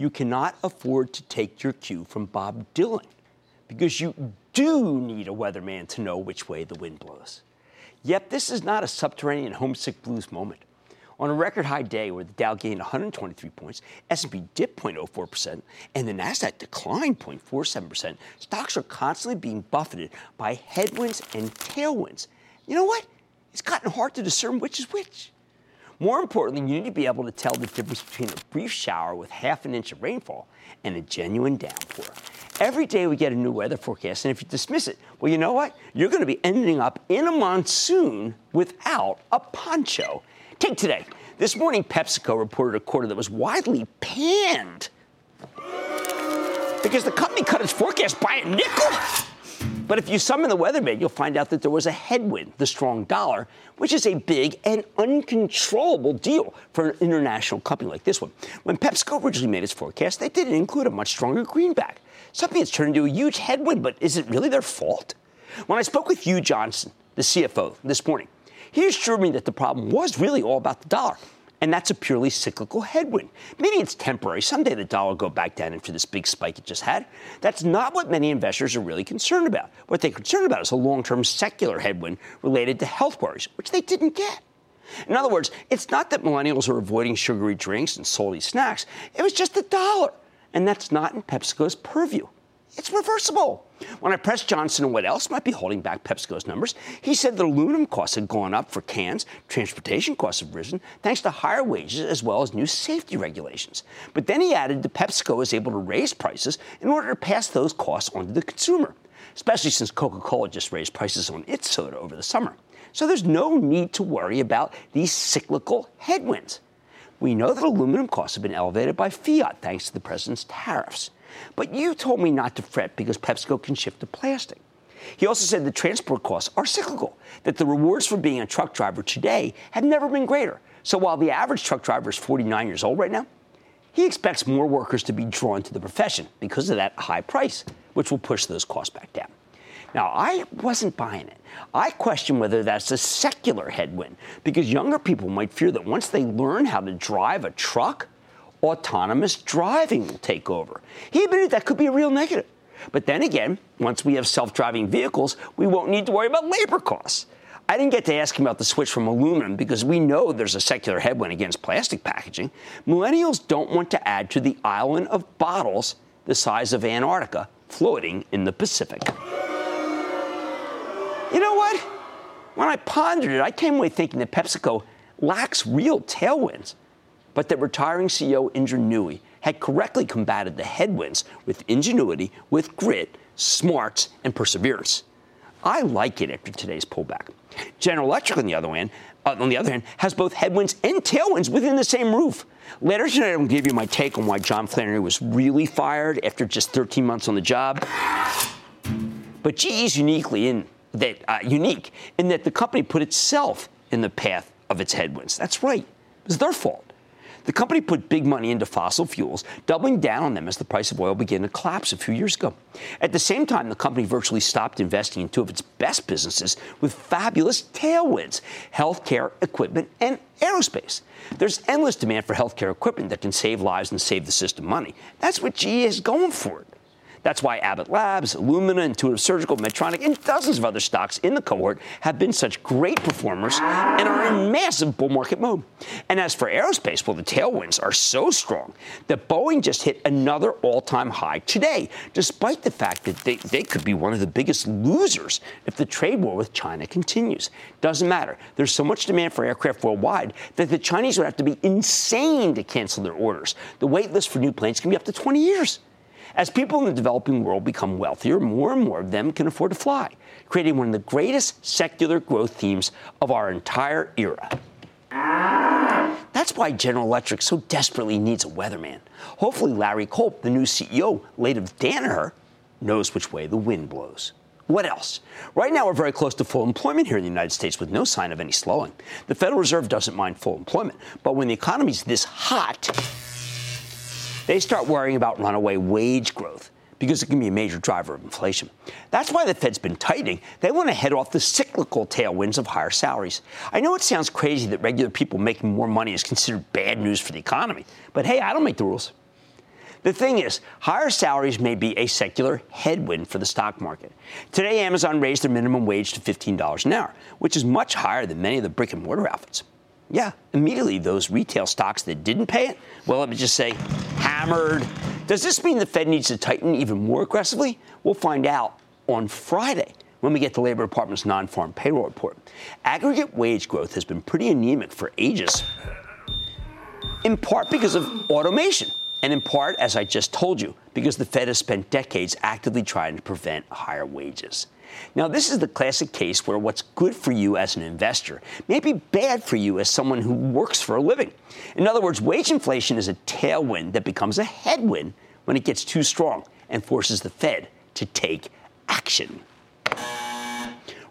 you cannot afford to take your cue from Bob Dylan because you do need a weatherman to know which way the wind blows. Yep, this is not a subterranean homesick blues moment. On a record high day where the Dow gained 123 points, S&P dipped 0.04%, and the Nasdaq declined 0.47%, stocks are constantly being buffeted by headwinds and tailwinds. You know what? It's gotten hard to discern which is which. More importantly, you need to be able to tell the difference between a brief shower with half an inch of rainfall and a genuine downpour. Every day we get a new weather forecast, and if you dismiss it, well, you know what? You're going to be ending up in a monsoon without a poncho. Take today. This morning, PepsiCo reported a quarter that was widely panned because the company cut its forecast by a nickel. But if you summon the weatherman, you'll find out that there was a headwind, the strong dollar, which is a big and uncontrollable deal for an international company like this one. When PepsiCo originally made its forecast, they didn't include a much stronger greenback. Something that's turned into a huge headwind, but is it really their fault? When I spoke with Hugh Johnston, the CFO, this morning, he assured me that the problem was really all about the dollar. And that's a purely cyclical headwind. Maybe it's temporary. Someday the dollar will go back down after this big spike it just had. That's not what many investors are really concerned about. What they're concerned about is a long term secular headwind related to health worries, which they didn't get. In other words, it's not that millennials are avoiding sugary drinks and salty snacks, it was just the dollar. And that's not in PepsiCo's purview. It's reversible. When I pressed Johnston on what else might be holding back PepsiCo's numbers, he said that aluminum costs had gone up for cans, transportation costs have risen, thanks to higher wages as well as new safety regulations. But then he added that PepsiCo is able to raise prices in order to pass those costs on to the consumer, especially since Coca Cola just raised prices on its soda over the summer. So there's no need to worry about these cyclical headwinds. We know that aluminum costs have been elevated by fiat thanks to the president's tariffs. But you told me not to fret because PepsiCo can shift to plastic. He also said the transport costs are cyclical, that the rewards for being a truck driver today have never been greater. So while the average truck driver is 49 years old right now, he expects more workers to be drawn to the profession because of that high price, which will push those costs back down. Now, I wasn't buying it. I question whether that's a secular headwind because younger people might fear that once they learn how to drive a truck, autonomous driving will take over. He admitted that could be a real negative. But then again, once we have self driving vehicles, we won't need to worry about labor costs. I didn't get to ask him about the switch from aluminum because we know there's a secular headwind against plastic packaging. Millennials don't want to add to the island of bottles the size of Antarctica floating in the Pacific. You know what? When I pondered it, I came away thinking that PepsiCo lacks real tailwinds but that retiring CEO Nooyi had correctly combated the headwinds with ingenuity, with grit, smarts, and perseverance. I like it after today's pullback. General Electric, on the other hand, uh, on the other hand, has both headwinds and tailwinds within the same roof. Later tonight, I'll give you my take on why John Flannery was really fired after just 13 months on the job. But GE is uniquely in that uh, unique in that the company put itself in the path of its headwinds. That's right; it was their fault. The company put big money into fossil fuels, doubling down on them as the price of oil began to collapse a few years ago. At the same time, the company virtually stopped investing in two of its best businesses with fabulous tailwinds healthcare, equipment, and aerospace. There's endless demand for healthcare equipment that can save lives and save the system money. That's what GE is going for. It. That's why Abbott Labs, Illumina, Intuitive Surgical, Medtronic, and dozens of other stocks in the cohort have been such great performers and are in massive bull market mode. And as for aerospace, well, the tailwinds are so strong that Boeing just hit another all time high today, despite the fact that they, they could be one of the biggest losers if the trade war with China continues. Doesn't matter. There's so much demand for aircraft worldwide that the Chinese would have to be insane to cancel their orders. The wait list for new planes can be up to 20 years. As people in the developing world become wealthier, more and more of them can afford to fly, creating one of the greatest secular growth themes of our entire era. That's why General Electric so desperately needs a weatherman. Hopefully, Larry Culp, the new CEO, late of Danaher, knows which way the wind blows. What else? Right now, we're very close to full employment here in the United States with no sign of any slowing. The Federal Reserve doesn't mind full employment, but when the economy's this hot, they start worrying about runaway wage growth because it can be a major driver of inflation. That's why the Fed's been tightening. They want to head off the cyclical tailwinds of higher salaries. I know it sounds crazy that regular people making more money is considered bad news for the economy, but hey, I don't make the rules. The thing is, higher salaries may be a secular headwind for the stock market. Today, Amazon raised their minimum wage to $15 an hour, which is much higher than many of the brick and mortar outfits. Yeah, immediately those retail stocks that didn't pay it, well, let me just say, hammered. Does this mean the Fed needs to tighten even more aggressively? We'll find out on Friday when we get the Labor Department's non farm payroll report. Aggregate wage growth has been pretty anemic for ages, in part because of automation. And in part, as I just told you, because the Fed has spent decades actively trying to prevent higher wages. Now, this is the classic case where what's good for you as an investor may be bad for you as someone who works for a living. In other words, wage inflation is a tailwind that becomes a headwind when it gets too strong and forces the Fed to take action.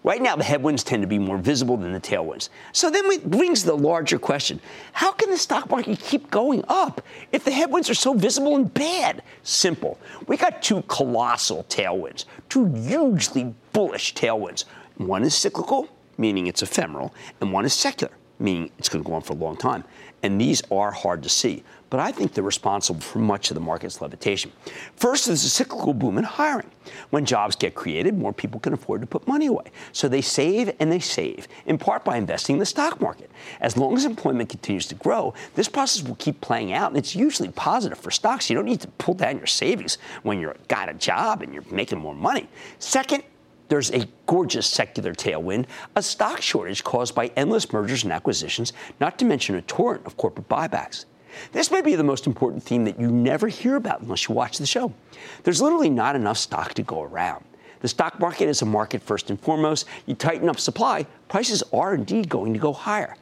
Right now, the headwinds tend to be more visible than the tailwinds. So then it brings the larger question how can the stock market keep going up if the headwinds are so visible and bad? Simple. We got two colossal tailwinds, two hugely bullish tailwinds. One is cyclical, meaning it's ephemeral, and one is secular, meaning it's going to go on for a long time. And these are hard to see but I think they're responsible for much of the market's levitation. First, there's a cyclical boom in hiring. When jobs get created, more people can afford to put money away. So they save and they save, in part by investing in the stock market. As long as employment continues to grow, this process will keep playing out, and it's usually positive for stocks. You don't need to pull down your savings when you've got a job and you're making more money. Second, there's a gorgeous secular tailwind, a stock shortage caused by endless mergers and acquisitions, not to mention a torrent of corporate buybacks. This may be the most important theme that you never hear about unless you watch the show. There's literally not enough stock to go around. The stock market is a market first and foremost. You tighten up supply, prices are indeed going to go higher.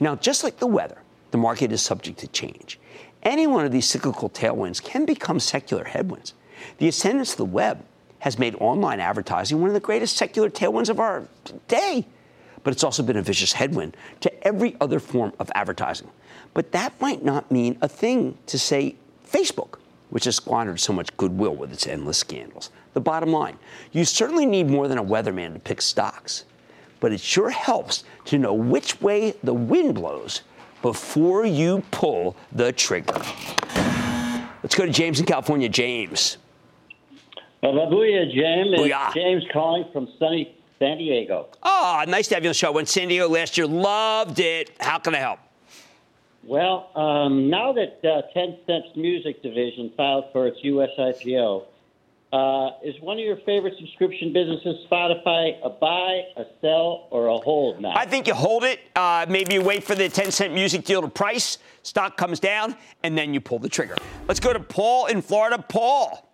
Now, just like the weather, the market is subject to change. Any one of these cyclical tailwinds can become secular headwinds. The ascendance of the web has made online advertising one of the greatest secular tailwinds of our day. But it's also been a vicious headwind to every other form of advertising. But that might not mean a thing to say Facebook, which has squandered so much goodwill with its endless scandals. The bottom line you certainly need more than a weatherman to pick stocks, but it sure helps to know which way the wind blows before you pull the trigger. Let's go to James in California. James. Booyah, James. Booyah. James calling from sunny San Diego. Oh, nice to have you on the show. Went San Diego last year. Loved it. How can I help? Well, um, now that uh, Tencent's music division filed for its U.S. IPO, uh, is one of your favorite subscription businesses Spotify a buy, a sell, or a hold now? I think you hold it. Uh, maybe you wait for the Tencent music deal to price, stock comes down, and then you pull the trigger. Let's go to Paul in Florida. Paul.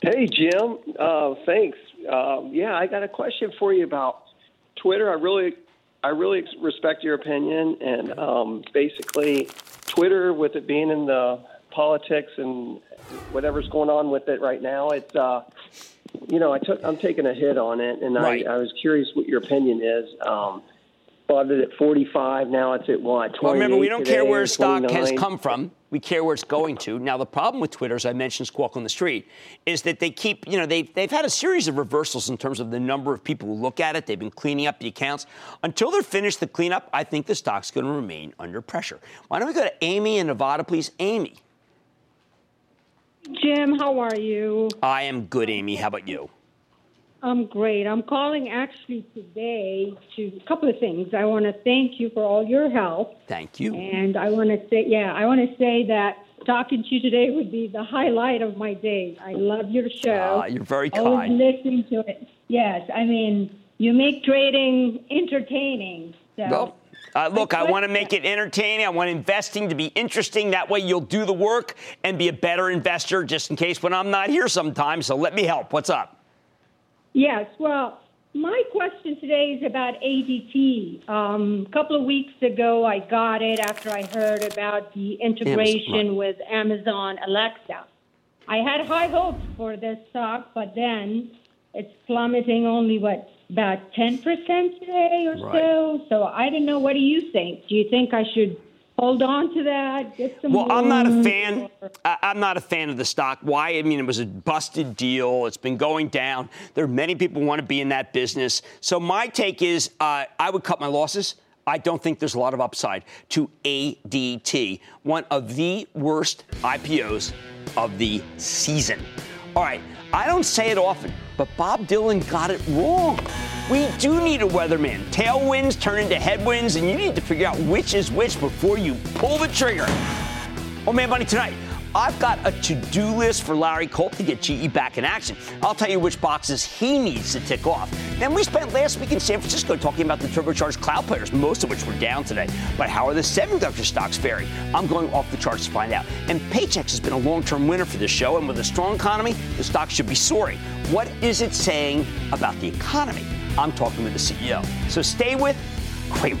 Hey, Jim. Uh, thanks. Um, yeah, I got a question for you about Twitter. I really I really respect your opinion, and um, basically, Twitter, with it being in the politics and whatever's going on with it right now, it's uh, you know I took I'm taking a hit on it, and right. I, I was curious what your opinion is. Um, bought it at 45. Now it's at what? Well, remember, we don't care where stock has come from. We care where it's going to. Now, the problem with Twitter, as I mentioned, Squawk on the Street, is that they keep, you know, they've, they've had a series of reversals in terms of the number of people who look at it. They've been cleaning up the accounts. Until they're finished the cleanup, I think the stock's going to remain under pressure. Why don't we go to Amy in Nevada, please? Amy. Jim, how are you? I am good, Amy. How about you? I'm great. I'm calling actually today to a couple of things. I want to thank you for all your help. Thank you. And I want to say, yeah, I want to say that talking to you today would be the highlight of my day. I love your show. Ah, you're very kind. Always listening to it. Yes, I mean, you make trading entertaining. So. Well, uh, look, I want to make it entertaining. I want investing to be interesting. That way you'll do the work and be a better investor just in case when I'm not here sometimes. So let me help. What's up? Yes, well, my question today is about ADT. Um, a couple of weeks ago, I got it after I heard about the integration Amazon. with Amazon Alexa. I had high hopes for this stock, but then it's plummeting only, what, about 10% today or Right. so? So I don't know. What do you think? Do you think I should hold on to that? Get some Well, I'm not a fan. I- I'm not a fan of the stock. Why? I mean, it was a busted deal. It's been going down. There are many people who want to be in that business. So my take is, uh, I would cut my losses. I don't think there's a lot of upside to ADT, one of the worst IPOs of the season. All right, I don't say it often, but Bob Dylan got it wrong. We do need a weatherman. Tailwinds turn into headwinds, and you need to figure out which is which before you pull the trigger. Oh, man, money tonight. I've got a to-do list for Larry Culp to get GE back in action. I'll tell you which boxes he needs to tick off. Then we spent last week in San Francisco talking about the turbocharged cloud players, most of which were down today. But how are the semiconductor stocks faring? I'm going off the charts to find out. And Paychex has been a long-term winner for this show, and with a strong economy, the stock should be soaring. What is it saying about the economy? I'm talking with the CEO. So stay with Cramer.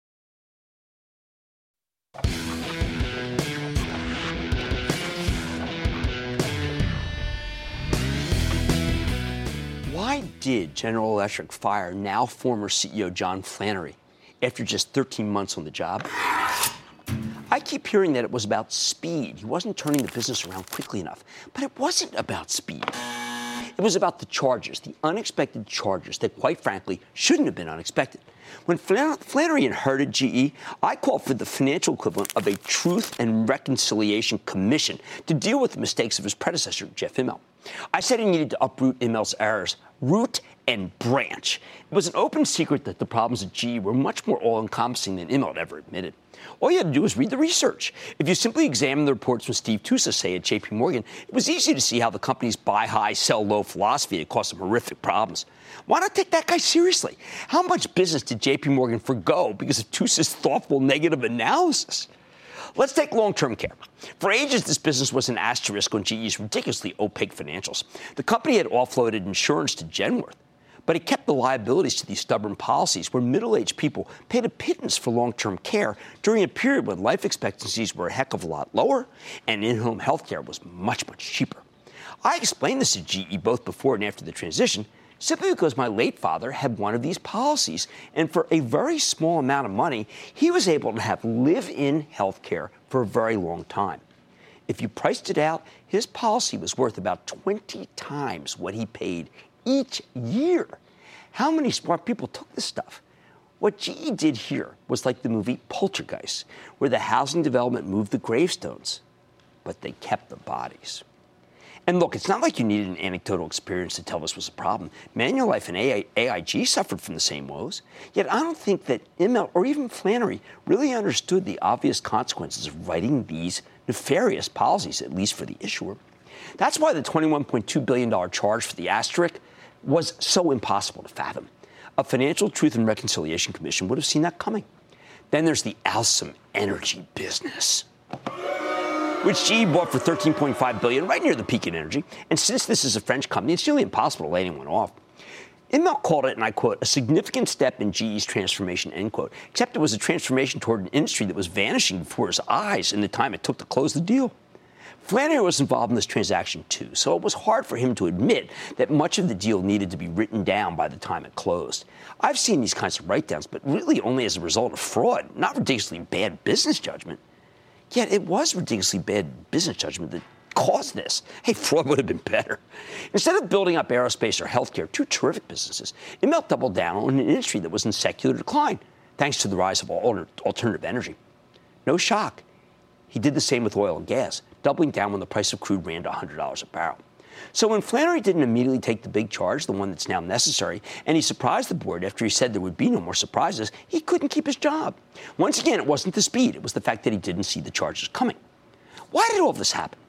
Why did General Electric fire now former CEO John Flannery after just 13 months on the job? I keep hearing that it was about speed. He wasn't turning the business around quickly enough. But it wasn't about speed. It was about the charges, the unexpected charges that, quite frankly, shouldn't have been unexpected. When Flannery inherited GE, I called for the financial equivalent of a Truth and Reconciliation Commission to deal with the mistakes of his predecessor, Jeff Immelt. I said he needed to uproot Immelt's errors, root and branch. It was an open secret that the problems at GE were much more all encompassing than Immelt ever admitted. All you had to do was read the research. If you simply examined the reports from Steve Tusa say, at JP Morgan, it was easy to see how the company's buy high, sell low philosophy had caused some horrific problems. Why not take that guy seriously? How much business did JP Morgan forego because of Tusa's thoughtful negative analysis? Let's take long term care. For ages, this business was an asterisk on GE's ridiculously opaque financials. The company had offloaded insurance to Genworth, but it kept the liabilities to these stubborn policies where middle aged people paid a pittance for long term care during a period when life expectancies were a heck of a lot lower and in home health care was much, much cheaper. I explained this to GE both before and after the transition, simply because my late father had one of these policies. And for a very small amount of money, he was able to have live in health care for a very long time. If you priced it out, his policy was worth about 20 times what he paid each year. How many smart people took this stuff? What GE did here was like the movie Poltergeist, where the housing development moved the gravestones, but they kept the bodies. And look, it's not like you needed an anecdotal experience to tell this was a problem. Manulife and AIG suffered from the same woes. Yet I don't think that Immelt or even Flannery really understood the obvious consequences of writing these nefarious policies, at least for the issuer. That's why the $21.2 billion charge for the asterisk was so impossible to fathom. A Financial Truth and Reconciliation Commission would have seen that coming. Then there's the Alstom energy business which GE bought for 13.5 billion, right near the peak in energy. And since this is a French company, it's nearly impossible to lay anyone off. Immelt called it, and I quote, a significant step in GE's transformation, end quote. Except it was a transformation toward an industry that was vanishing before his eyes in the time it took to close the deal. Flannery was involved in this transaction too, so it was hard for him to admit that much of the deal needed to be written down by the time it closed. I've seen these kinds of write downs, but really only as a result of fraud, not ridiculously bad business judgment. Yet it was ridiculously bad business judgment that caused this. Hey, fraud would have been better. Instead of building up aerospace or healthcare, two terrific businesses, Immelt doubled down on an industry that was in secular decline, thanks to the rise of alternative energy. No shock. He did the same with oil and gas, doubling down when the price of crude ran to $100 a barrel. So when Flannery didn't immediately take the big charge, the one that's now necessary, and he surprised the board after he said there would be no more surprises, he couldn't keep his job. Once again, it wasn't the speed, it was the fact that he didn't see the charges coming. Why did all this happen?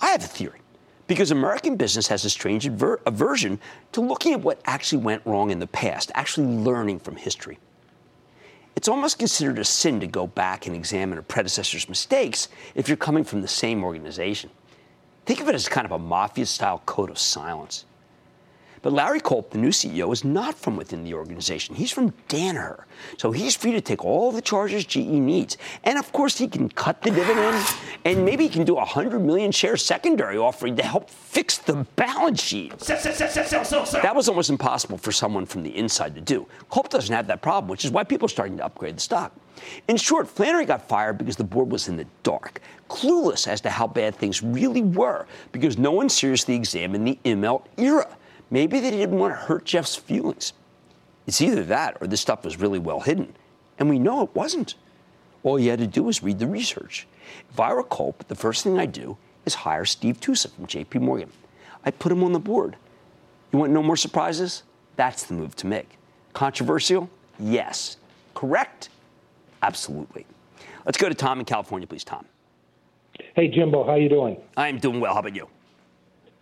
I have a theory. Because American business has a strange aver- aversion to looking at what actually went wrong in the past, actually learning from history. It's almost considered a sin to go back and examine a predecessor's mistakes if you're coming from the same organization. Think of it as kind of a mafia style code of silence. But Larry Culp, the new CEO, is not from within the organization. He's from Danaher. So he's free to take all the charges GE needs. And of course, he can cut the dividend and maybe he can do a 100 million share secondary offering to help fix the balance sheet. That was almost impossible for someone from the inside to do. Culp doesn't have that problem, which is why people are starting to upgrade the stock. In short, Flannery got fired because the board was in the dark, clueless as to how bad things really were, because no one seriously examined the Immelt era. Maybe they didn't want to hurt Jeff's feelings. It's either that or this stuff was really well hidden. And we know it wasn't. All you had to do was read the research. If I were Culp, the first thing I'd do is hire Steve Tusa from JP Morgan. I'd put him on the board. You want no more surprises? That's the move to make. Controversial? Yes. Correct? Absolutely. Let's go to Tom in California, please, Tom. Hey, Jimbo, how you doing? I'm doing well. How about you?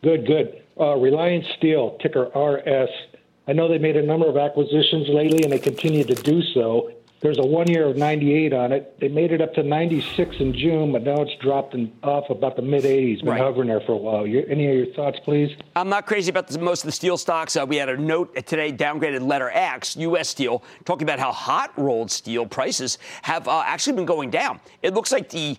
Good, good. Uh, Reliance Steel, ticker RS. I know they made a number of acquisitions lately, and they continue to do so. There's a one year of 98 on it. They made it up to 96 in June, but now it's dropped in, off about the mid 80s. Been right. hovering there for a while. any of your thoughts, please? I'm not crazy about the, most of the steel stocks. Uh, we had a note today, downgraded letter X, U.S. Steel, talking about how hot rolled steel prices have uh, actually been going down. It looks like the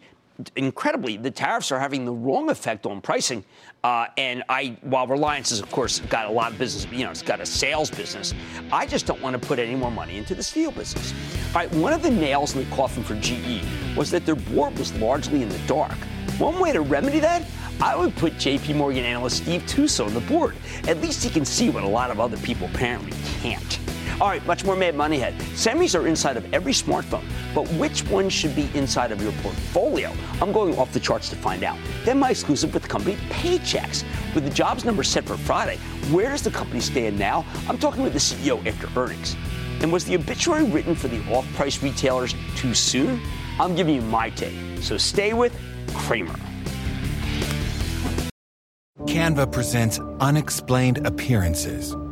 incredibly, the tariffs are having the wrong effect on pricing. Uh, and I, while Reliance has, of course, got a lot of business, you know, it's got a sales business, I just don't want to put any more money into the steel business. All right, one of the nails in the coffin for GE was that their board was largely in the dark. One way to remedy that, I would put JP Morgan analyst Steve Tusa on the board. At least he can see what a lot of other people apparently can't. All right, much more Mad Money ahead. Semis are inside of every smartphone, but which one should be inside of your portfolio? I'm going off the charts to find out. Then my exclusive with the company Paychex. With the jobs number set for Friday, where does the company stand now? I'm talking with the CEO after earnings. And was the obituary written for the off price retailers too soon? I'm giving you my take. So stay with Cramer. Canva presents unexplained appearances.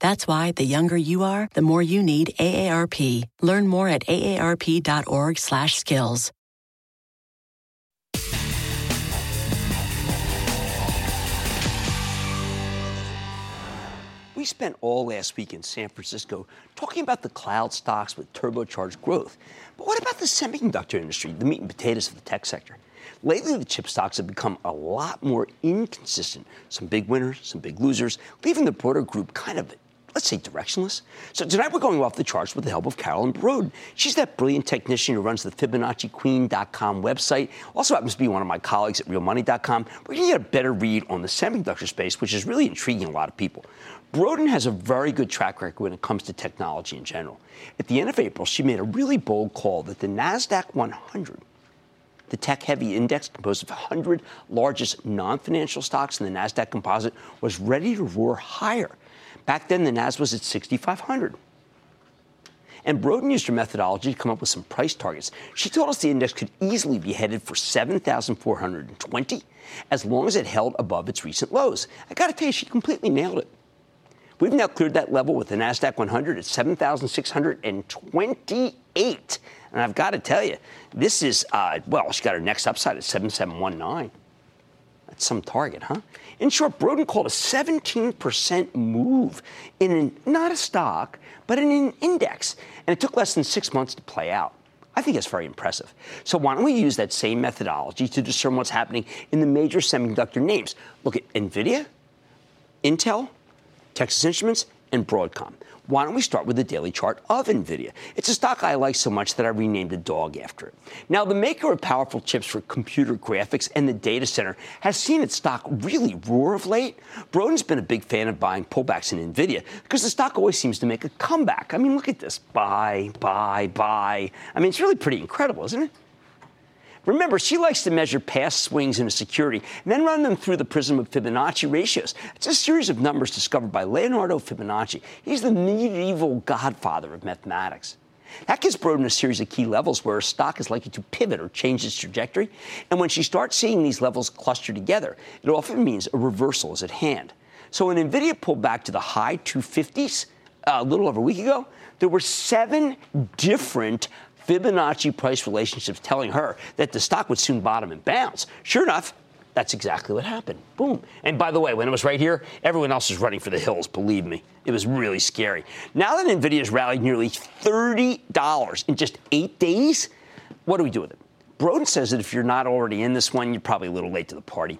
That's why the younger you are, the more you need AARP. Learn more at aarp.org/skills. We spent all last week in San Francisco talking about the cloud stocks with turbocharged growth. But what about the semiconductor industry, the meat and potatoes of the tech sector? Lately, the chip stocks have become a lot more inconsistent. Some big winners, some big losers, leaving the broader group kind of let's say directionless. So tonight we're going off the charts with the help of Carolyn Boroden. She's that brilliant technician who runs the FibonacciQueen.com website. Also happens to be one of my colleagues at RealMoney.com. We're going to get a better read on the semiconductor space, which is really intriguing a lot of people. Broden has a very good track record when it comes to technology in general. At the end of April, she made a really bold call that the NASDAQ 100 the tech heavy index, composed of 100 largest non financial stocks in the NASDAQ composite, was ready to roar higher. Back then, the NAS was at 6,500. And Boroden used her methodology to come up with some price targets. She told us the index could easily be headed for 7,420 as long as it held above its recent lows. I got to tell you, she completely nailed it. We've now cleared that level with the NASDAQ 100 at 7,628. And I've got to tell you, this is, uh, well, she got her next upside at 7719. That's some target, huh? In short, Boroden called a 17% move in an, not a stock, but in an index. And it took less than six months to play out. I think that's very impressive. So why don't we use that same methodology to discern what's happening in the major semiconductor names? Look at NVIDIA, Intel, Texas Instruments, and Broadcom. Why don't we start with the daily chart of NVIDIA? It's a stock I like so much that I renamed a dog after it. Now, the maker of powerful chips for computer graphics and the data center has seen its stock really roar of late. Boroden's been a big fan of buying pullbacks in NVIDIA because the stock always seems to make a comeback. I mean, look at this buy, buy, buy. I mean, it's really pretty incredible, isn't it? Remember, she likes to measure past swings in a security and then run them through the prism of Fibonacci ratios. It's a series of numbers discovered by Leonardo Fibonacci. He's the medieval godfather of mathematics. That gives Boroden a series of key levels where a stock is likely to pivot or change its trajectory. And when she starts seeing these levels cluster together, it often means a reversal is at hand. So when NVIDIA pulled back to the high 250s uh, a little over a week ago, there were seven different Fibonacci price relationships telling her that the stock would soon bottom and bounce. Sure enough, that's exactly what happened. Boom. And by the way, when it was right here, everyone else was running for the hills, believe me. It was really scary. Now that NVIDIA's rallied nearly $30 in just eight days, what do we do with it? Boroden says that if you're not already in this one, you're probably a little late to the party.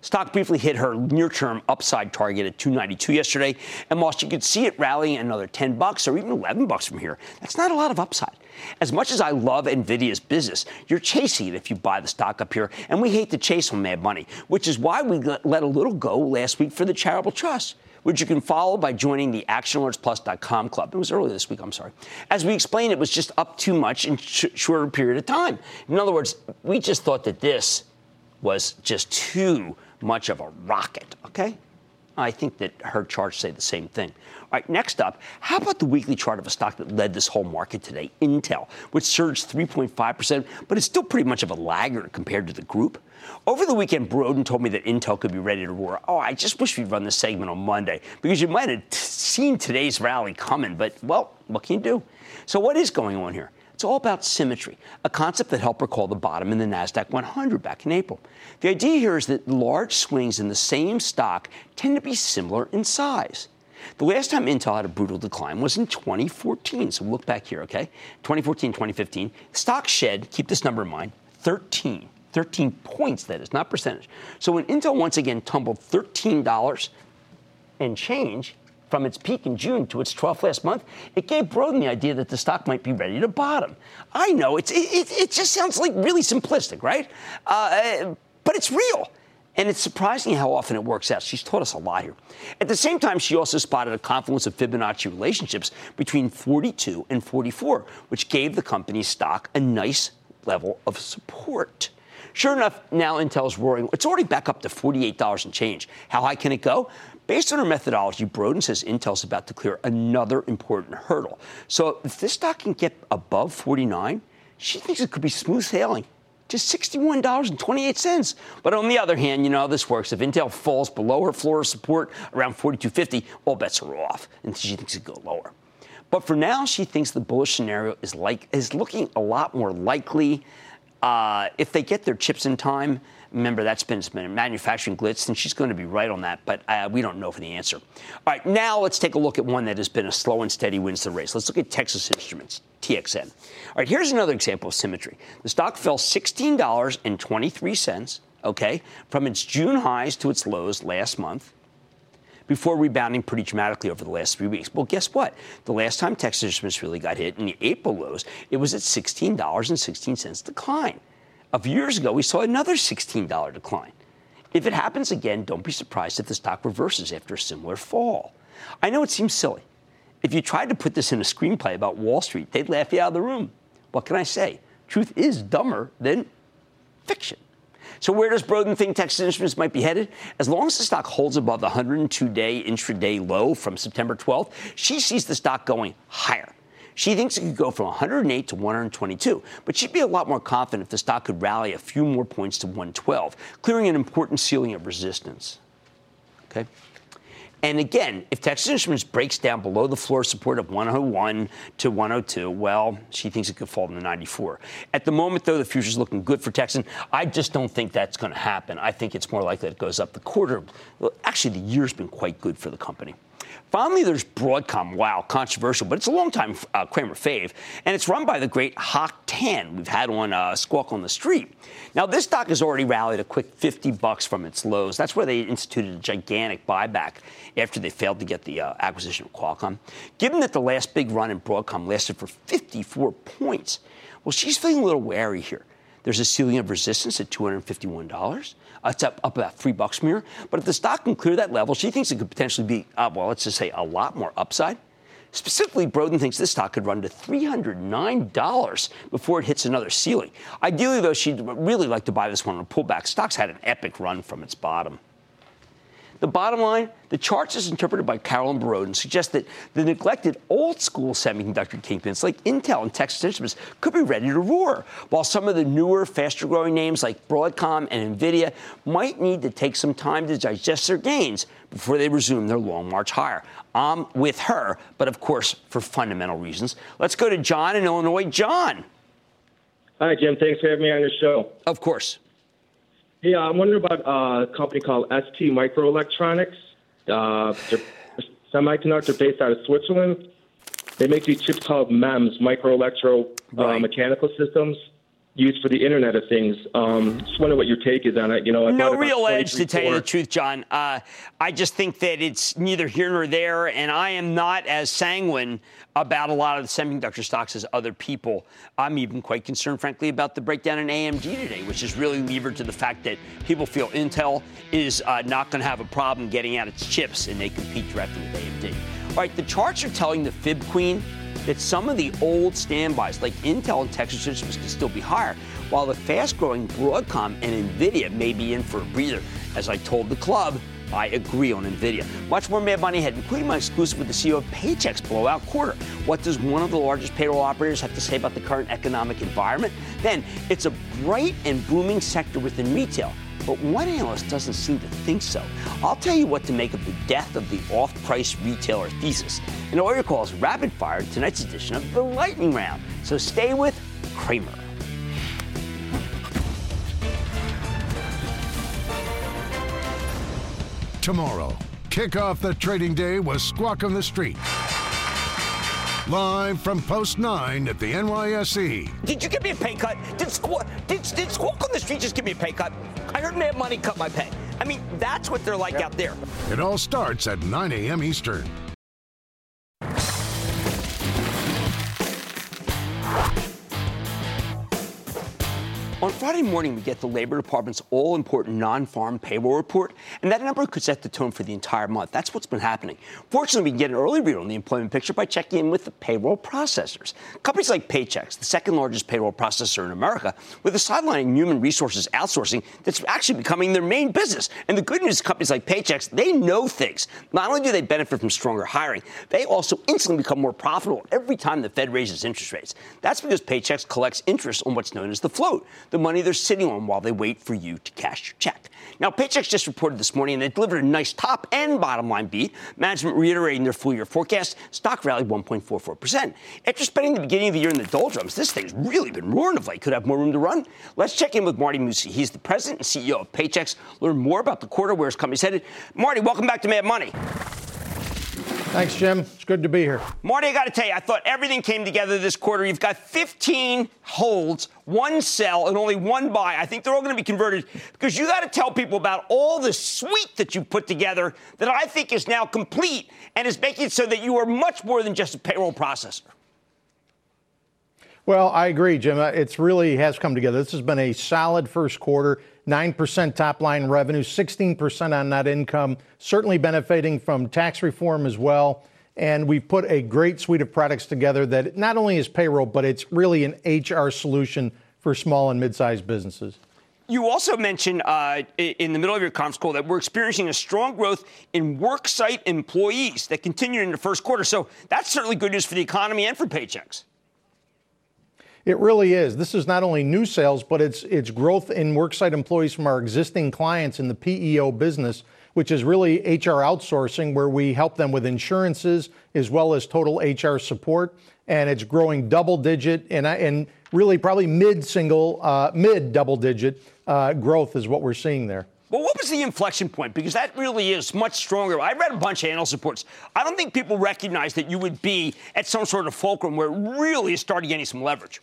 Stock briefly hit her near-term upside target at 292 yesterday, and while you could see it rallying another 10 bucks or even 11 bucks from here, that's not a lot of upside. As much as I love Nvidia's business, you're chasing it if you buy the stock up here, and we hate to chase on mad money, which is why we let a little go last week for the charitable trust which you can follow by joining the actionalertsplus.com club. It was earlier this week, I'm sorry. As we explained, it was just up too much in sh- shorter period of time. In other words, we just thought that this was just too much of a rocket, okay? I think that her charts say the same thing. All right, next up, how about the weekly chart of a stock that led this whole market today, Intel, which surged 3.5%, but is still pretty much of a laggard compared to the group? Over the weekend, Boroden told me that Intel could be ready to roar. Oh, I just wish we'd run this segment on Monday because you might have t- seen today's rally coming, but well, what can you do? So, what is going on here? It's all about symmetry, a concept that helped recall the bottom in the NASDAQ 100 back in April. The idea here is that large swings in the same stock tend to be similar in size. The last time Intel had a brutal decline was in 2014. So look back here, okay? 2014, 2015. Stock shed, keep this number in mind, 13. 13 points, that is, not percentage. So when Intel once again tumbled $13 and change from its peak in June to its 12th last month, it gave Boroden the idea that the stock might be ready to bottom. I know, it's, it, it just sounds like really simplistic, right? Uh, but it's real. And it's surprising how often it works out. She's taught us a lot here. At the same time, she also spotted a confluence of Fibonacci relationships between 42 and 44, which gave the company's stock a nice level of support. Sure enough, now Intel's roaring. It's already back up to $48 and change. How high can it go? Based on her methodology, Boroden says Intel's about to clear another important hurdle. So if this stock can get above 49, she thinks it could be smooth sailing to $61.28. But on the other hand, you know how this works. If Intel falls below her floor of support around 42.50, all bets are off, and she thinks it could go lower. But for now, she thinks the bullish scenario is like is looking a lot more likely. Uh, if they get their chips in time, remember that's been, a manufacturing glitz, and she's going to be right on that, but uh, we don't know for the answer. All right, now let's take a look at one that has been a slow and steady wins the race. Let's look at Texas Instruments, TXN. All right, here's another example of symmetry. The stock fell $16.23, okay, from its June highs to its lows last month before rebounding pretty dramatically over the last three weeks. Well, guess what? The last time Texas Instruments really got hit in the April lows, it was at $16.16 decline. A few years ago, we saw another $16 decline. If it happens again, don't be surprised if the stock reverses after a similar fall. I know it seems silly. If you tried to put this in a screenplay about Wall Street, they'd laugh you out of the room. What can I say? Truth is dumber than fiction. So where does Boroden think Texas Instruments might be headed? As long as the stock holds above the 102-day intraday low from September 12th, she sees the stock going higher. She thinks it could go from 108 to 122, but she'd be a lot more confident if the stock could rally a few more points to 112, clearing an important ceiling of resistance. Okay? And again, if Texas Instruments breaks down below the floor support of 101 to 102, well, she thinks it could fall to 94. At the moment, though, the future's looking good for Texan. I just don't think that's going to happen. I think it's more likely it goes up. The quarter, well, actually, the year's been quite good for the company. Finally, there's Broadcom. Wow, controversial, but it's a long-time uh, Cramer fave, and it's run by the great Hock Tan. We've had one uh, squawk on the street. Now, this stock has already rallied a quick 50 bucks from its lows. That's where they instituted a gigantic buyback after they failed to get the uh, acquisition of Qualcomm. Given that the last big run in Broadcom lasted for 54 points, well, she's feeling a little wary here. There's a ceiling of resistance at $251. Uh, it's up, up about three bucks from here. But if the stock can clear that level, she thinks it could potentially be, uh, well, let's just say a lot more upside. Specifically, Boroden thinks this stock could run to $309 before it hits another ceiling. Ideally, though, she'd really like to buy this one on a pullback. Stock's had an epic run from its bottom. The bottom line, the charts as interpreted by Carolyn Boroden suggest that the neglected old school semiconductor kingpins like Intel and Texas Instruments could be ready to roar, while some of the newer, faster growing names like Broadcom and Nvidia might need to take some time to digest their gains before they resume their long march higher. I'm with her, but of course, for fundamental reasons. Let's go to John in Illinois. John. Hi, Jim. Thanks for having me on your show. Of course. Yeah, I'm wondering about uh, a company called ST Microelectronics. Uh, they're semiconductor based out of Switzerland. They make these chips called MEMS, micro electro uh, mechanical systems used for the Internet of Things. Um, just wonder what your take is on it. You know, I no real edge to tell you the truth, John. Uh, I just think that it's neither here nor there, and I am not as sanguine about a lot of the semiconductor stocks as other people. I'm even quite concerned, frankly, about the breakdown in AMD today, which is really levered to the fact that people feel Intel is uh, not going to have a problem getting out its chips, and they compete directly with AMD. All right, the charts are telling the Fib Queen that some of the old standbys like Intel and Texas Instruments can still be higher, while the fast growing Broadcom and NVIDIA may be in for a breather. As I told the club, I agree on NVIDIA. Much more Mad Money ahead, including my exclusive with the CEO of Paychex blowout quarter. What does one of the largest payroll operators have to say about the current economic environment? Then, it's a bright and booming sector within retail. But one analyst doesn't seem to think so. I'll tell you what to make of the death of the off price retailer thesis. And all your calls rapid fire tonight's edition of the Lightning Round. So stay with Cramer. Tomorrow, kick off the trading day with Squawk on the Street. Live from Post 9 at the NYSE. Did you give me a pay cut? Did Squawk, did, did Squawk on the Street just give me a pay cut? I heard Mad Money cut my pay. I mean, that's what they're like out there. It all starts at 9 a.m. Eastern. On Friday morning, we get the Labor Department's all important non farm payroll report, and that number could set the tone for the entire month. That's what's been happening. Fortunately, we can get an early read on the employment picture by checking in with the payroll processors. Companies like Paychex, the second largest payroll processor in America, with a sidelining human resources outsourcing that's actually becoming their main business. And the good news is, companies like Paychex, they know things. Not only do they benefit from stronger hiring, they also instantly become more profitable every time the Fed raises interest rates. That's because Paychex collects interest on what's known as the float money they're sitting on while they wait for you to cash your check. Now, Paychex just reported this morning and they delivered a nice top and bottom line beat. Management reiterating their full year forecast. Stock rallied 1.44%. After spending the beginning of the year in the doldrums, this thing's really been roaring of late. Could have more room to run. Let's check in with Marty Mucci. He's the president and CEO of Paychex. Learn more about the quarter, where his company's headed. Marty, welcome back to Mad Money. Thanks, Jim. It's good to be here. Marty, I got to tell you, I thought everything came together this quarter. You've got 15 holds, one sell, and only one buy. I think they're all going to be converted because you got to tell people about all the suite that you put together that I think is now complete and is making it so that you are much more than just a payroll processor. Well, I agree, Jim. It really has come together. This has been a solid first quarter. 9% top line revenue, 16% on net income, certainly benefiting from tax reform as well. And we've put a great suite of products together that not only is payroll, but it's really an HR solution for small and mid sized businesses. You also mentioned uh, in the middle of your conference call that we're experiencing a strong growth in worksite employees that continued in the first quarter. So that's certainly good news for the economy and for Paychex. It really is. This is not only new sales, but it's it's growth in worksite employees from our existing clients in the PEO business, which is really HR outsourcing, where we help them with insurances as well as total HR support, and it's growing double digit and and really probably mid single, uh, mid double digit uh, growth is what we're seeing there. Well, what was the inflection point? Because that really is much stronger. I read a bunch of analyst reports. I don't think people recognize that you would be at some sort of fulcrum where it really is starting to getting some leverage.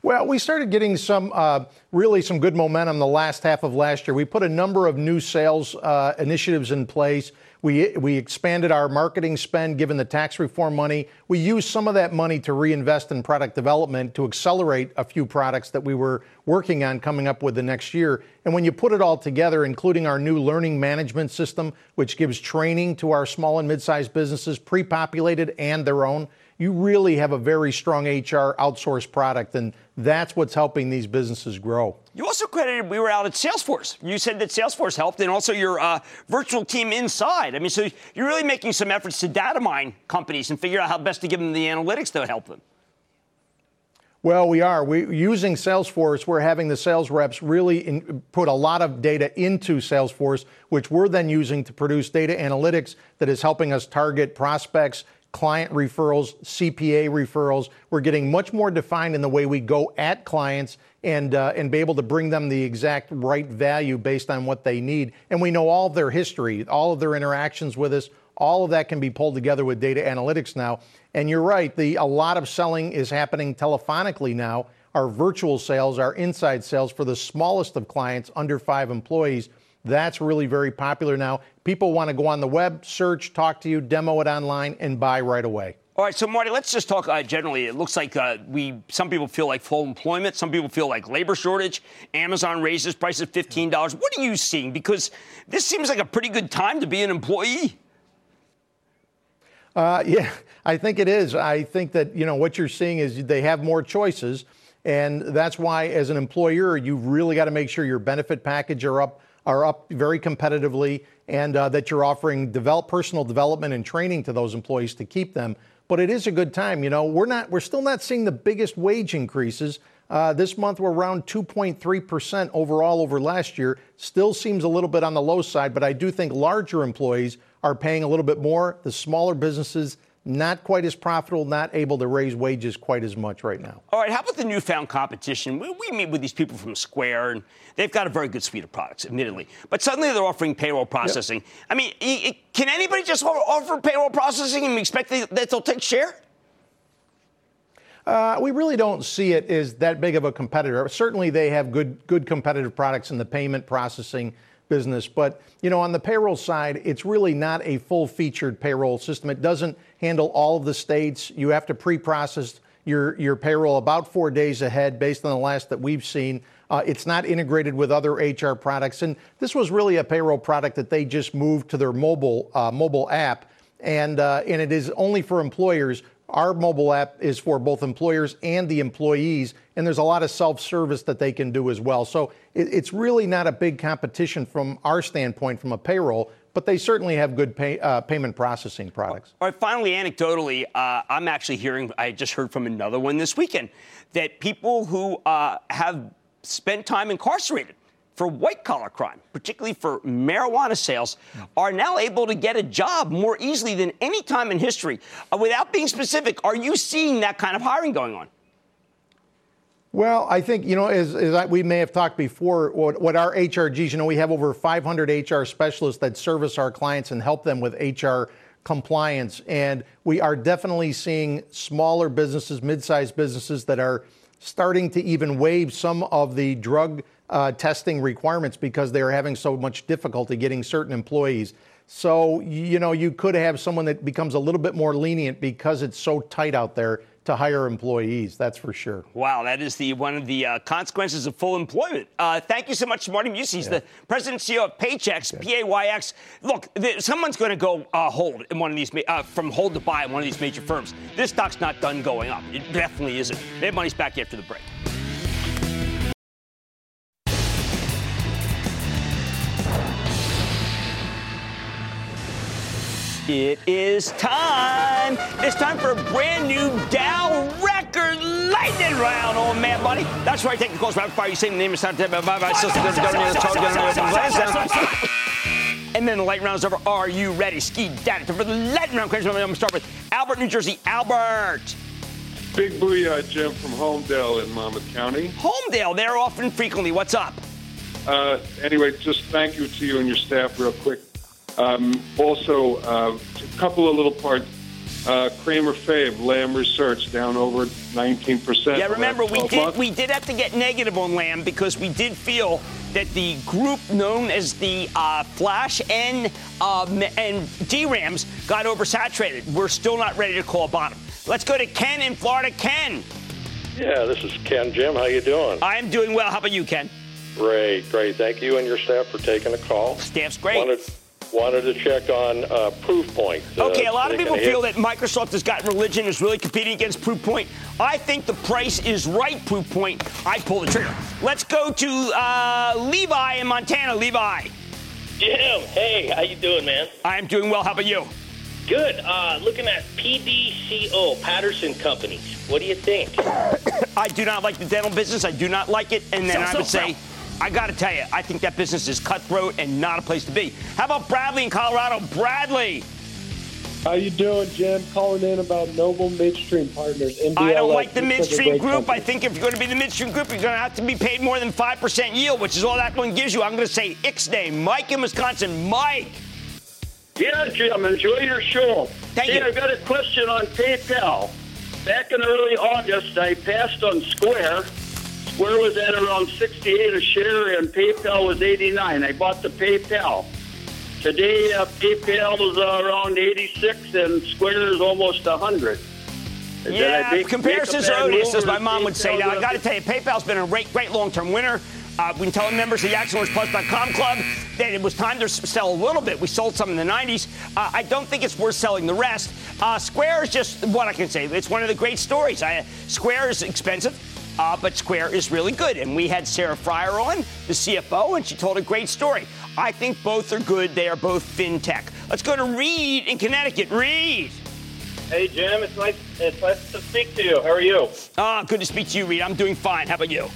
Well, we started getting some uh, really some good momentum the last half of last year. We put a number of new sales uh, initiatives in place. We, we expanded our marketing spend given the tax reform money. We used some of that money to reinvest in product development to accelerate a few products that we were working on coming up with the next year. And when you put it all together, including our new learning management system, which gives training to our small and mid sized businesses, pre populated and their own, you really have a very strong HR outsourced product, and that's what's helping these businesses grow. You also credited we were out at Salesforce. You said that Salesforce helped, and also your uh, virtual team inside. I mean, so you're really making some efforts to data mine companies and figure out how best to give them the analytics to help them. Well, we are. We using Salesforce. We're having the sales reps really in, put a lot of data into Salesforce, which we're then using to produce data analytics that is helping us target prospects client referrals, CPA referrals. We're getting much more defined in the way we go at clients and uh, and be able to bring them the exact right value based on what they need. And we know all of their history, all of their interactions with us. All of that can be pulled together with data analytics now. And you're right, the a lot of selling is happening telephonically now. Our virtual sales, our inside sales for the smallest of clients under five employees that's really very popular now. People want to go on the web, search, talk to you, demo it online, and buy right away. All right, so Marty, let's just talk uh, generally. It looks like uh, we some people feel like full employment, some people feel like labor shortage. Amazon raises prices fifteen dollars. What are you seeing? Because this seems like a pretty good time to be an employee. Uh, yeah, I think it is. I think that you know what you're seeing is they have more choices, and that's why, as an employer, you've really got to make sure your benefit package are up are up very competitively and uh, that you're offering develop personal development and training to those employees to keep them. But it is a good time. You know, we're not we're still not seeing the biggest wage increases. Uh, this month we're around 2.3% overall over last year. Still seems a little bit on the low side, but I do think larger employees are paying a little bit more. The smaller businesses not quite as profitable, not able to raise wages quite as much right now. All right, how about the newfound competition? We, we, meet with these people from Square, and they've got a very good suite of products, admittedly. But suddenly they're offering payroll processing. Yep. I mean, can anybody just offer payroll processing and expect that they'll take share? Uh, we really don't see it as that big of a competitor. Certainly, they have good good competitive products in the payment processing business. But, you know, on the payroll side, it's really not a full featured payroll system. It doesn't handle all of the states. You have to pre process your, your payroll about four days ahead based on the last that we've seen. Uh, it's not integrated with other HR products. And this was really a payroll product that they just moved to their mobile, uh, mobile app. And, uh, and it is only for employers our mobile app is for both employers and the employees, and there's a lot of self service that they can do as well. So it, it's really not a big competition from our standpoint from a payroll, but they certainly have good pay, uh, payment processing products. All right, finally, anecdotally, uh, I'm actually hearing, I just heard from another one this weekend, that people who uh, have spent time incarcerated for white collar crime, particularly for marijuana sales, are now able to get a job more easily than any time in history. Uh, without being specific, are you seeing that kind of hiring going on? Well, I think, you know, as, as I, we may have talked before, what, what, our HRGs, you know, we have over 500 HR specialists that service our clients and help them with HR compliance. And we are definitely seeing smaller businesses, mid sized businesses that are starting to even waive some of the drug uh, testing requirements because they are having so much difficulty getting certain employees. So, you know, you could have someone that becomes a little bit more lenient because it's so tight out there to hire employees. That's for sure. Wow, that is the one of the uh, consequences of full employment. Uh, thank you so much, Marty Mucci. He's yeah. the president and CEO of Paychex, P A Y X. Look, the, someone's going to go uh, hold in one of these uh, from hold to buy in one of these major firms. This stock's not done going up. It definitely isn't. Their money's back after the break. It is time. It's time for a brand new Dow record lightning round, old man, buddy. That's right. Take the calls right fire. You say the name It's time to of something. And then the light round is over. Are you ready? Ski daddy. For the lightning round question, I'm going to start with Albert, New Jersey. Albert. Big booyah, Jim from Holmdel in Monmouth County. Holmdel, there often frequently. What's up? Uh, anyway, just thank you to you and your staff real quick. Um, also, uh, a couple of little parts. Uh, Cramer Fave, Lam Research down over 19%. Yeah, remember we did months. we did have to get negative on Lam because we did feel that the group known as the uh, Flash and um, and DRAMs got oversaturated. We're still not ready to call bottom. Let's go to Ken in Florida. Ken. Yeah, this is Ken. Jim, how you doing? I'm doing well. How about you, Ken? Great, great. Thank you and your staff for taking the call. Staff's great. Wanted, wanted to check on uh, Proofpoint. Uh, okay, a lot of people feel that Microsoft has gotten religion is really competing against Proofpoint. I think the price is right, Proofpoint. I pull the trigger. Let's go to uh, Levi in Montana. Levi. Jim, hey, how you doing, man? I am doing well. How about you? Good. Uh, looking at PDCO, Patterson Companies. What do you think? I do not like the dental business. I do not like it. And then so, I would so, say. So I got to tell you, I think that business is cutthroat and not a place to be. How about Bradley in Colorado? Bradley. How you doing, Jim? Calling in about Noble Midstream Partners. NBLX. I don't like the midstream group. Company. I think if you're going to be the midstream group, you're going to have to be paid more than 5% yield, which is all that one gives you. I'm going to say Ixnay. Mike in Wisconsin. Mike. Yeah, Jim, enjoy your show. Thank hey, you. I've got a question on PayPal. Back in early August, I passed on Square Square was at around 68 a share and PayPal was 89. I bought the PayPal. Today, uh, PayPal is uh, around 86 and Square is almost 100. Yeah, make, comparisons are odious, as my mom would say. Now, I got to tell you, PayPal's been a great, great long-term winner. Uh, we can tell members of the ActionAlertsPlus.com club that it was time to sell a little bit. We sold some in the 90s. Uh, I don't think it's worth selling the rest. Uh, Square is just what I can say. It's one of the great stories. I, Square is expensive. Uh, but Square is really good. And we had Sarah Friar on, the CFO, and she told a great story. I think both are good. They are both fintech. Let's go to Reed in Connecticut. Reed. Hey, Jim. It's nice, it's nice to speak to you. How are you? Ah, good to speak to you, Reed. I'm doing fine. How about you?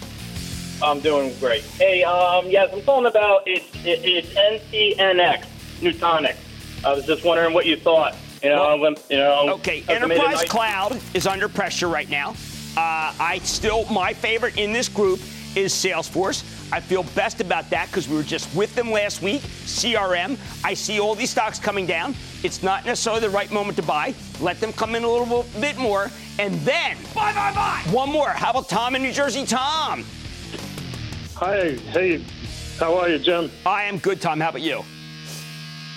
I'm doing great. Hey, um, yes, I'm calling about it's it, it's NTNX, Nutanix. I was just wondering what you thought. You know, when, you know. Okay, Enterprise Cloud is under pressure right now. Uh, I still, my favorite in this group is Salesforce. I feel best about that because we were just with them last week. CRM. I see all these stocks coming down. It's not necessarily the right moment to buy. Let them come in a little bit more, and then buy, buy, buy. One more. How about Tom in New Jersey? Tom. Hi, hey, how are you, Jim? I am good, Tom. How about you?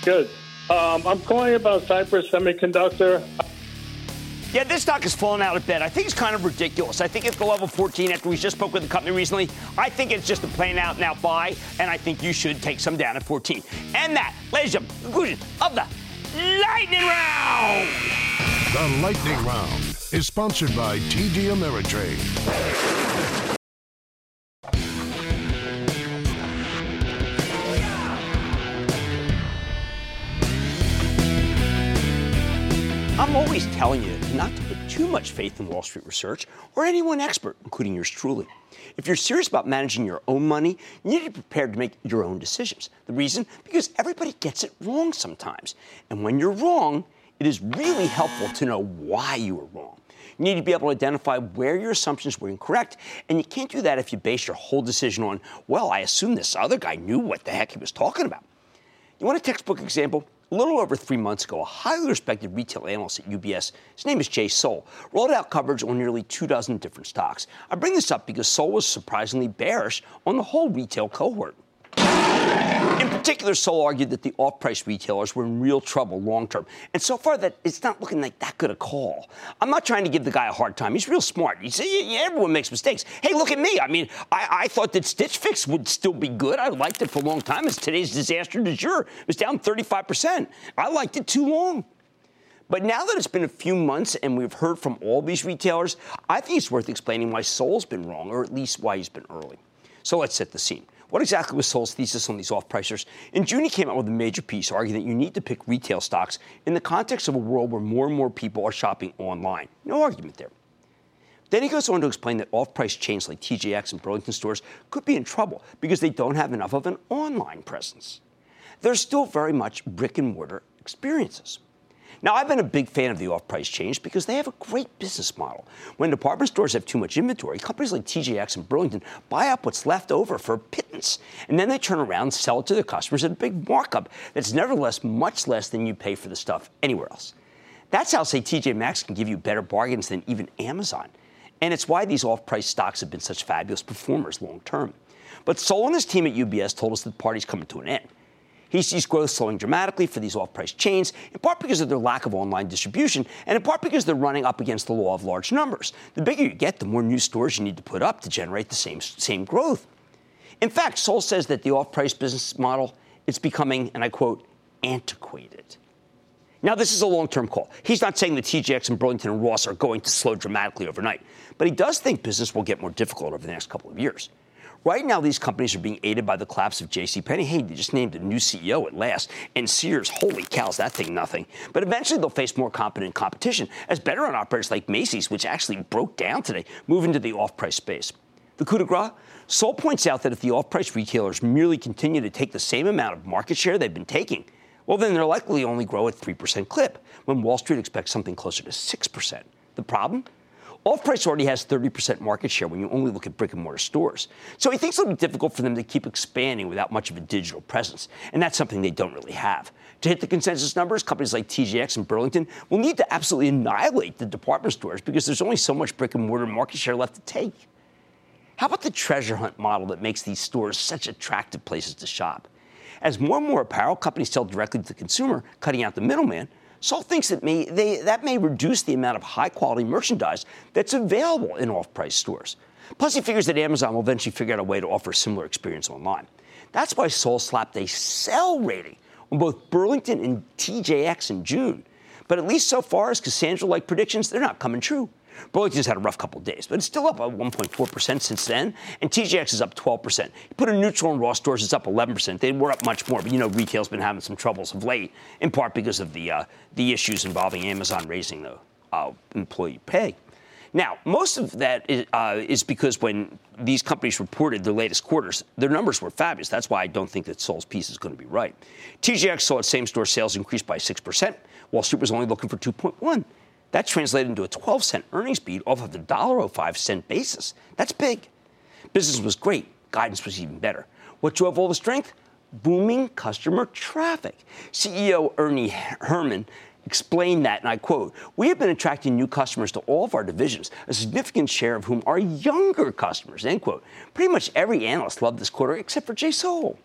Good. Um, I'm calling about Cypress Semiconductor. Yeah, this stock has fallen out of bed. I think it's kind of ridiculous. I think it's the level 14 after we just spoke with the company recently. I think it's just a plain out out buy, and I think you should take some down at 14. And that, ladies and gentlemen, conclusion of the lightning round. The lightning round is sponsored by TD Ameritrade. I'm always telling you not to put too much faith in Wall Street research or any one expert, including yours truly. If you're serious about managing your own money, you need to be prepared to make your own decisions. The reason? Because everybody gets it wrong sometimes. And when you're wrong, it is really helpful to know why you were wrong. You need to be able to identify where your assumptions were incorrect, and you can't do that if you base your whole decision on, well, I assume this other guy knew what the heck he was talking about. You want a textbook example? A little over three months ago, a highly respected retail analyst at UBS, his name is Jay Sole, rolled out coverage on nearly two dozen different stocks. I bring this up because Sole was surprisingly bearish on the whole retail cohort. In particular, Sole argued that the off-price retailers were in real trouble long term, and so far that it's not looking like that good a call. I'm not trying to give the guy a hard time. He's real smart. You see, everyone makes mistakes. Hey, look at me. I mean, I, I thought that Stitch Fix would still be good. I liked it for a long time. It's today's disaster du jour it was down 35 percent. I liked it too long. But now that it's been a few months and we've heard from all these retailers, I think it's worth explaining why Sole's been wrong, or at least why he's been early. So let's set the scene. What exactly was Sole's thesis on these off-pricers? In June, he came out with a major piece arguing that you need to pick retail stocks in the context of a world where more and more people are shopping online. No argument there. Then he goes on to explain that off-price chains like TJX and Burlington stores could be in trouble because they don't have enough of an online presence. They're still very much brick and mortar experiences. Now, I've been a big fan of the off price change because they have a great business model. When department stores have too much inventory, companies like TJX and Burlington buy up what's left over for pittance, and then they turn around and sell it to their customers at a big markup that's nevertheless much less than you pay for the stuff anywhere else. That's how, say, TJ Maxx can give you better bargains than even Amazon. And it's why these off price stocks have been such fabulous performers long term. But Sole and his team at UBS told us that the party's coming to an end. He sees growth slowing dramatically for these off price chains, in part because of their lack of online distribution, and in part because they're running up against the law of large numbers. The bigger you get, the more new stores you need to put up to generate the same, same growth. In fact, Sole says that the off price business model is becoming, and I quote, antiquated. Now, this is a long term call. He's not saying that TJX and Burlington and Ross are going to slow dramatically overnight, but he does think business will get more difficult over the next couple of years. Right now, these companies are being aided by the collapse of JCPenney. Hey, they just named a new CEO at last. And Sears, holy cows, that thing nothing. But eventually, they'll face more competent competition as better run operators like Macy's, which actually broke down today, move into the off price space. The coup de grace? Sole points out that if the off price retailers merely continue to take the same amount of market share they've been taking, well, then they'll likely only grow at 3% clip, when Wall Street expects something closer to 6%. The problem? Off price already has 30% market share when you only look at brick and mortar stores. So he thinks it'll be difficult for them to keep expanding without much of a digital presence. And that's something they don't really have. To hit the consensus numbers, companies like TJX and Burlington will need to absolutely annihilate the department stores because there's only so much brick and mortar market share left to take. How about the treasure hunt model that makes these stores such attractive places to shop? As more and more apparel companies sell directly to the consumer, cutting out the middleman, Sole thinks that may, they, that may reduce the amount of high quality merchandise that's available in off price stores. Plus, he figures that Amazon will eventually figure out a way to offer a similar experience online. That's why Sole slapped a sell rating on both Burlington and TJX in June. But at least so far as Cassandra like predictions, they're not coming true. Burlington's had a rough couple days, but it's still up 1.4% since then, and TJX is up 12%. You put a neutral in Ross stores, it's up 11%. They were up much more, but you know retail's been having some troubles of late, in part because of the, uh, the issues involving Amazon raising the uh, employee pay. Now, most of that is, uh, is, because when these companies reported their latest quarters, their numbers were fabulous. That's why I don't think that Sole's piece is going to be right. TJX saw its same store sales increase by 6%. Wall Street was only looking for 2.1. That translated into a 12 cent earnings beat off of the $1.05 cent basis. That's big. Business was great. Guidance was even better. What drove all the strength? Booming customer traffic. CEO Ernie Herrman explained that, and I quote, We have been attracting new customers to all of our divisions, a significant share of whom are younger customers, end quote. Pretty much every analyst loved this quarter except for Jay Sole.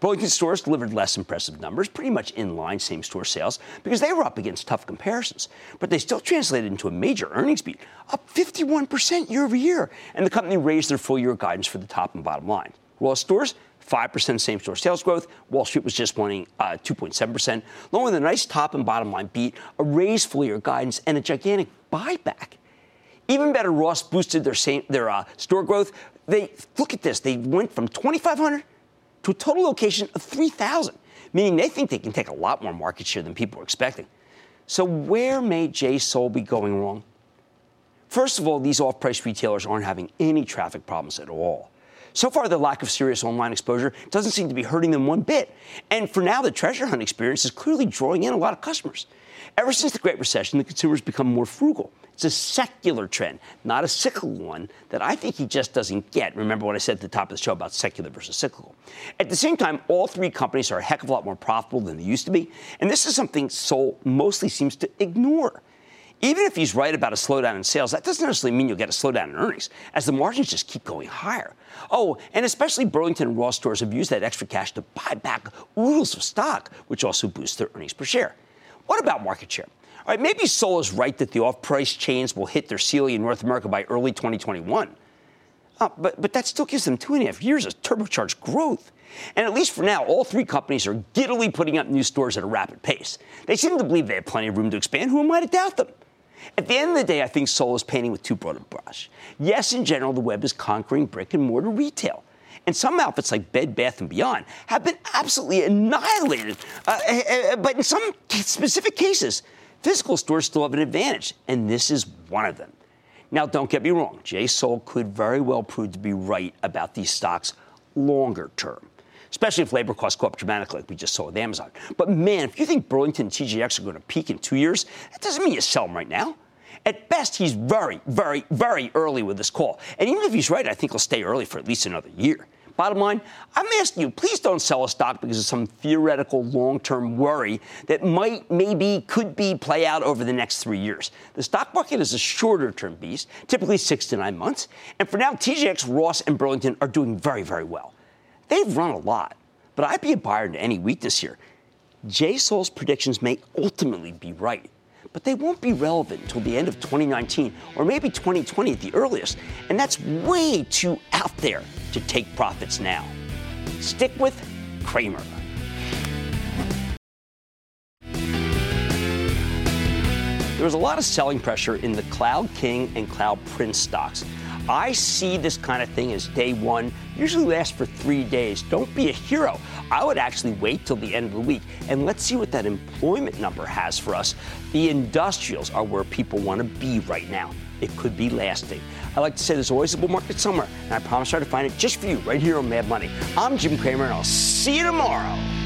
Burlington stores delivered less impressive numbers, pretty much in line same store sales, because they were up against tough comparisons. But they still translated into a major earnings beat, up 51% year over year. And the company raised their full year guidance for the top and bottom line. Ross stores, 5% same store sales growth. Wall Street was just wanting uh, 2.7%, along with a nice top and bottom line beat, a raised full year guidance, and a gigantic buyback. Even better, Ross boosted their, same, their uh, store growth. They look at this. They went from 2,500 to a total location of 3,000, meaning they think they can take a lot more market share than people are expecting. So, where may Jay Sole be going wrong? First of all, these off price retailers aren't having any traffic problems at all. So far, the lack of serious online exposure doesn't seem to be hurting them one bit. And for now, the treasure hunt experience is clearly drawing in a lot of customers. Ever since the Great Recession, the consumer's become more frugal. It's a secular trend, not a cyclical one that I think he just doesn't get. Remember what I said at the top of the show about secular versus cyclical. At the same time, all three companies are a heck of a lot more profitable than they used to be, and this is something Sole mostly seems to ignore. Even if he's right about a slowdown in sales, that doesn't necessarily mean you'll get a slowdown in earnings, as the margins just keep going higher. Oh, and especially Burlington and Ross stores have used that extra cash to buy back oodles of stock, which also boosts their earnings per share. What about market share? All right, maybe Sole is right that the off-price chains will hit their ceiling in North America by early 2021. Uh, but, but that still gives them two and a half years of turbocharged growth. And at least for now, all three companies are giddily putting up new stores at a rapid pace. They seem to believe they have plenty of room to expand. Who am I to doubt them? At the end of the day, I think Sole is painting with too broad a brush. Yes, in general, the web is conquering brick and mortar retail. And some outfits like Bed Bath & Beyond have been absolutely annihilated. Uh, uh, but in some specific cases, Physical stores still have an advantage, and this is one of them. Now, don't get me wrong, Jay Sole could very well prove to be right about these stocks longer term, especially if labor costs go up dramatically, like we just saw with Amazon. But man, if you think Burlington and TJX are going to peak in two years, that doesn't mean you sell them right now. At best, he's very, very, very early with this call. And even if he's right, I think he'll stay early for at least another year. Bottom line, I'm asking you, please don't sell a stock because of some theoretical long term worry that might, maybe, could be play out over the next three years. The stock market is a shorter term beast, typically six to nine months. And for now, TJX, Ross, and Burlington are doing very, very well. They've run a lot, but I'd be a buyer into any weakness here. Jay Sole's predictions may ultimately be right but they won't be relevant until the end of 2019 or maybe 2020 at the earliest. And that's way too out there to take profits now. Stick with Cramer. There was a lot of selling pressure in the Cloud King and Cloud Prince stocks. I see this kind of thing as day one, usually lasts for three days. Don't be a hero. I would actually wait till the end of the week and let's see what that employment number has for us. The industrials are where people want to be right now. It could be lasting. I like to say there's always a bull market somewhere, and I promise I'll try to find it just for you right here on Mad Money. I'm Jim Cramer, and I'll see you tomorrow.